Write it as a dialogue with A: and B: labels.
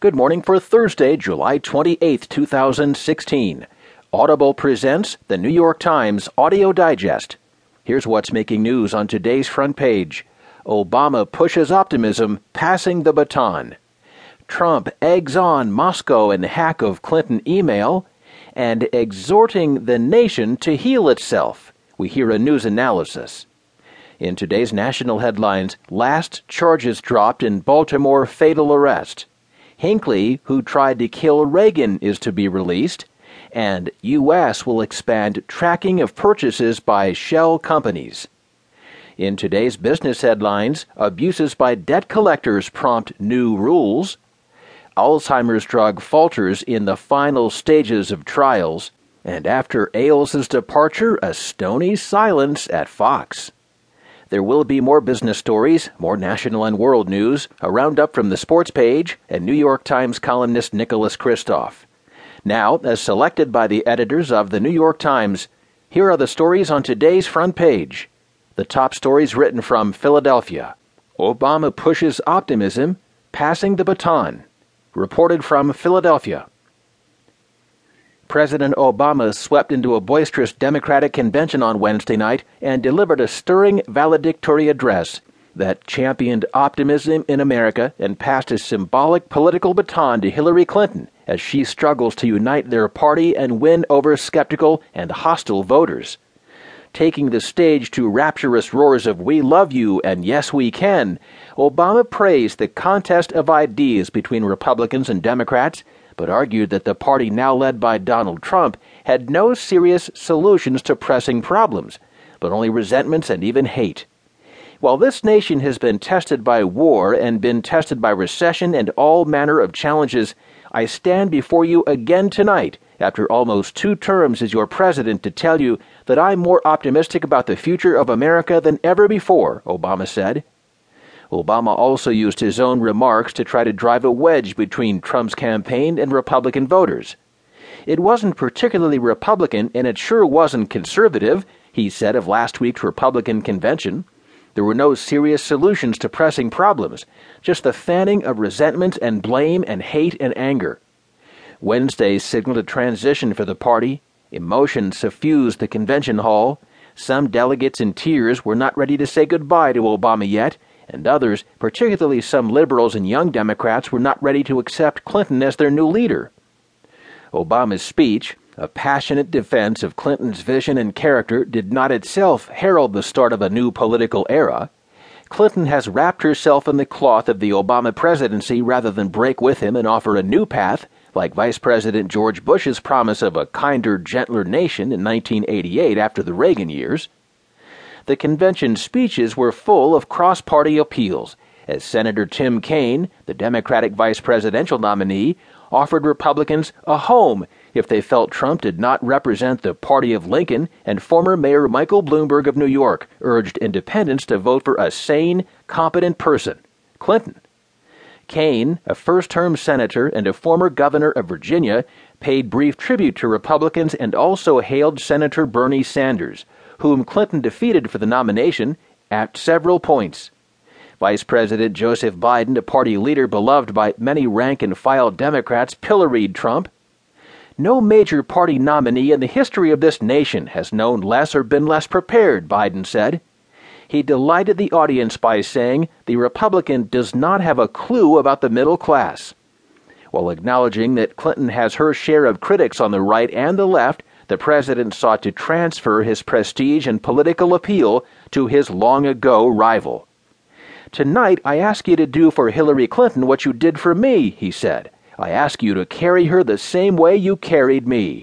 A: Good morning for Thursday, July 28, 2016. Audible presents the New York Times Audio Digest. Here's what's making news on today's front page Obama pushes optimism, passing the baton. Trump eggs on Moscow and hack of Clinton email, and exhorting the nation to heal itself. We hear a news analysis. In today's national headlines, last charges dropped in Baltimore fatal arrest. Hinckley, who tried to kill Reagan, is to be released, and U.S. will expand tracking of purchases by shell companies. In today's business headlines, abuses by debt collectors prompt new rules. Alzheimer's drug falters in the final stages of trials. And after Ailes' departure, a stony silence at Fox. There will be more business stories, more national and world news, a roundup from the sports page, and New York Times columnist Nicholas Kristof. Now, as selected by the editors of the New York Times, here are the stories on today's front page. The top stories written from Philadelphia. Obama pushes optimism, passing the baton. Reported from Philadelphia. President Obama swept into a boisterous Democratic convention on Wednesday night and delivered a stirring valedictory address that championed optimism in America and passed a symbolic political baton to Hillary Clinton as she struggles to unite their party and win over skeptical and hostile voters. Taking the stage to rapturous roars of We love you and Yes we can, Obama praised the contest of ideas between Republicans and Democrats but argued that the party now led by Donald Trump had no serious solutions to pressing problems, but only resentments and even hate. While this nation has been tested by war and been tested by recession and all manner of challenges, I stand before you again tonight, after almost two terms as your president, to tell you that I'm more optimistic about the future of America than ever before, Obama said. Obama also used his own remarks to try to drive a wedge between Trump's campaign and Republican voters. It wasn't particularly Republican, and it sure wasn't conservative, he said of last week's Republican convention. There were no serious solutions to pressing problems, just the fanning of resentment and blame and hate and anger. Wednesday signaled a transition for the party. Emotion suffused the convention hall. Some delegates in tears were not ready to say goodbye to Obama yet, and others, particularly some liberals and young Democrats, were not ready to accept Clinton as their new leader. Obama's speech, a passionate defense of Clinton's vision and character, did not itself herald the start of a new political era. Clinton has wrapped herself in the cloth of the Obama presidency rather than break with him and offer a new path, like Vice President George Bush's promise of a kinder, gentler nation in 1988 after the Reagan years the convention's speeches were full of cross party appeals, as Senator Tim Kaine, the Democratic vice presidential nominee, offered Republicans a home if they felt Trump did not represent the party of Lincoln, and former Mayor Michael Bloomberg of New York urged independents to vote for a sane, competent person, Clinton. Kaine, a first term senator and a former governor of Virginia, paid brief tribute to Republicans and also hailed Senator Bernie Sanders, whom Clinton defeated for the nomination at several points. Vice President Joseph Biden, a party leader beloved by many rank and file Democrats, pilloried Trump. No major party nominee in the history of this nation has known less or been less prepared, Biden said. He delighted the audience by saying the Republican does not have a clue about the middle class. While acknowledging that Clinton has her share of critics on the right and the left, the president sought to transfer his prestige and political appeal to his long ago rival. Tonight, I ask you to do for Hillary Clinton what you did for me, he said. I ask you to carry her the same way you carried me.